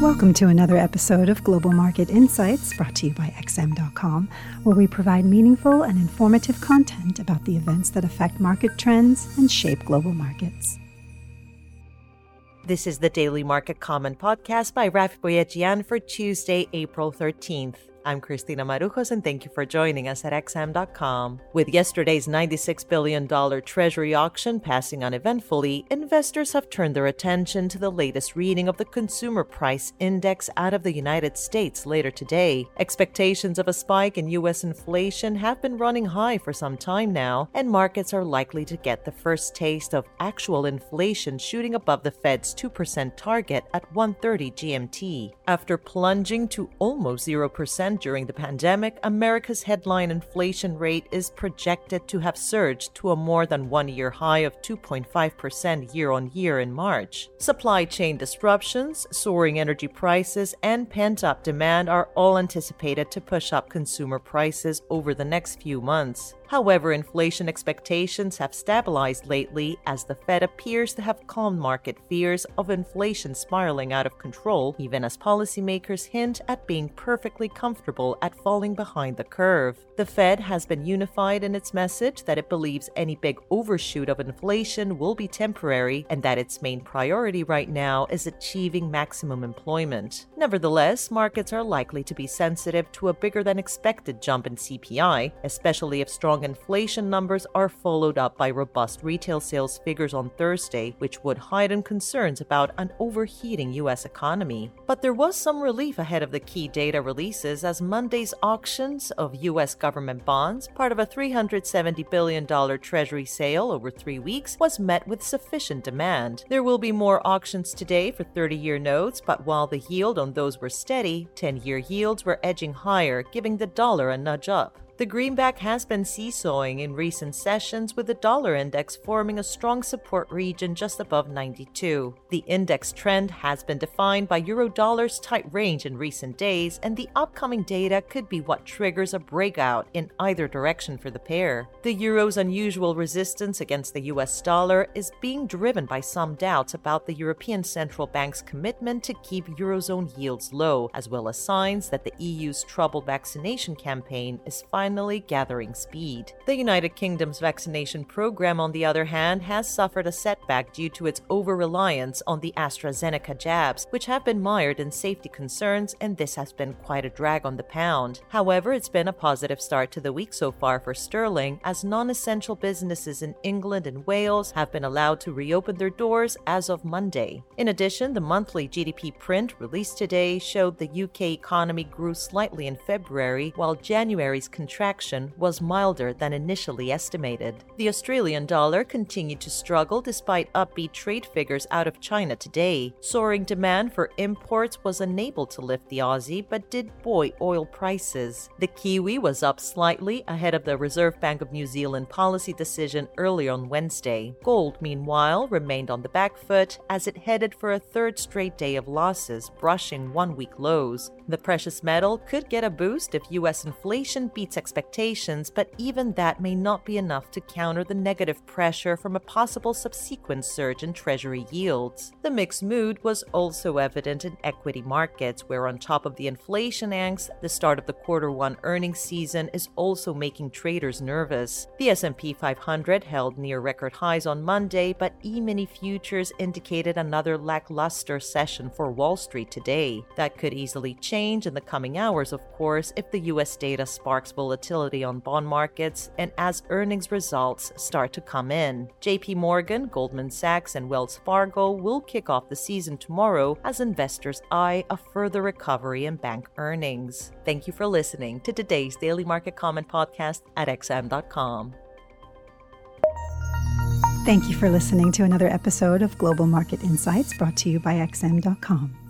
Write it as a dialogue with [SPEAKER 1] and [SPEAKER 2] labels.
[SPEAKER 1] Welcome to another episode of Global Market Insights brought to you by XM.com, where we provide meaningful and informative content about the events that affect market trends and shape global markets.
[SPEAKER 2] This is the Daily Market Comment podcast by Raffi Boyadjian for Tuesday, April 13th. I'm Christina Marujos, and thank you for joining us at XM.com. With yesterday's $96 billion Treasury auction passing uneventfully, investors have turned their attention to the latest reading of the Consumer Price Index out of the United States later today. Expectations of a spike in U.S. inflation have been running high for some time now, and markets are likely to get the first taste of actual inflation shooting above the Fed's 2% target at 1:30 GMT. After plunging to almost 0% during the pandemic, America's headline inflation rate is projected to have surged to a more than one year high of 2.5% year on year in March. Supply chain disruptions, soaring energy prices, and pent up demand are all anticipated to push up consumer prices over the next few months. However, inflation expectations have stabilized lately as the Fed appears to have calmed market fears of inflation spiraling out of control, even as policymakers hint at being perfectly comfortable at falling behind the curve. The Fed has been unified in its message that it believes any big overshoot of inflation will be temporary and that its main priority right now is achieving maximum employment. Nevertheless, markets are likely to be sensitive to a bigger than expected jump in CPI, especially if strong strong inflation numbers are followed up by robust retail sales figures on Thursday, which would heighten concerns about an overheating U.S. economy. But there was some relief ahead of the key data releases as Monday's auctions of U.S. government bonds, part of a $370 billion Treasury sale over three weeks, was met with sufficient demand. There will be more auctions today for 30 year notes, but while the yield on those were steady, 10 year yields were edging higher, giving the dollar a nudge up. The greenback has been seesawing in recent sessions, with the dollar index forming a strong support region just above 92. The index trend has been defined by eurodollar's tight range in recent days, and the upcoming data could be what triggers a breakout in either direction for the pair. The euro's unusual resistance against the US dollar is being driven by some doubts about the European Central Bank's commitment to keep eurozone yields low, as well as signs that the EU's troubled vaccination campaign is finally finally gathering speed. The United Kingdom's vaccination program, on the other hand, has suffered a setback due to its over reliance on the AstraZeneca jabs, which have been mired in safety concerns, and this has been quite a drag on the pound. However, it's been a positive start to the week so far for sterling, as non essential businesses in England and Wales have been allowed to reopen their doors as of Monday. In addition, the monthly GDP print released today showed the UK economy grew slightly in February, while January's contraction contraction was milder than initially estimated. The Australian dollar continued to struggle despite upbeat trade figures out of China today. Soaring demand for imports was unable to lift the Aussie but did buoy oil prices. The Kiwi was up slightly ahead of the Reserve Bank of New Zealand policy decision earlier on Wednesday. Gold, meanwhile, remained on the back foot as it headed for a third straight day of losses, brushing one week lows. The precious metal could get a boost if U.S. inflation beats expectations, but even that may not be enough to counter the negative pressure from a possible subsequent surge in Treasury yields. The mixed mood was also evident in equity markets, where on top of the inflation angst, the start of the quarter one earnings season is also making traders nervous. The S&P 500 held near record highs on Monday, but E-mini futures indicated another lackluster session for Wall Street today. That could easily change in the coming hours, of course, if the US data sparks volatility volatility on bond markets and as earnings results start to come in. JP Morgan, Goldman Sachs, and Wells Fargo will kick off the season tomorrow as investors eye a further recovery in bank earnings. Thank you for listening to today's Daily Market Comment podcast at xm.com.
[SPEAKER 1] Thank you for listening to another episode of Global Market Insights brought to you by XM.com.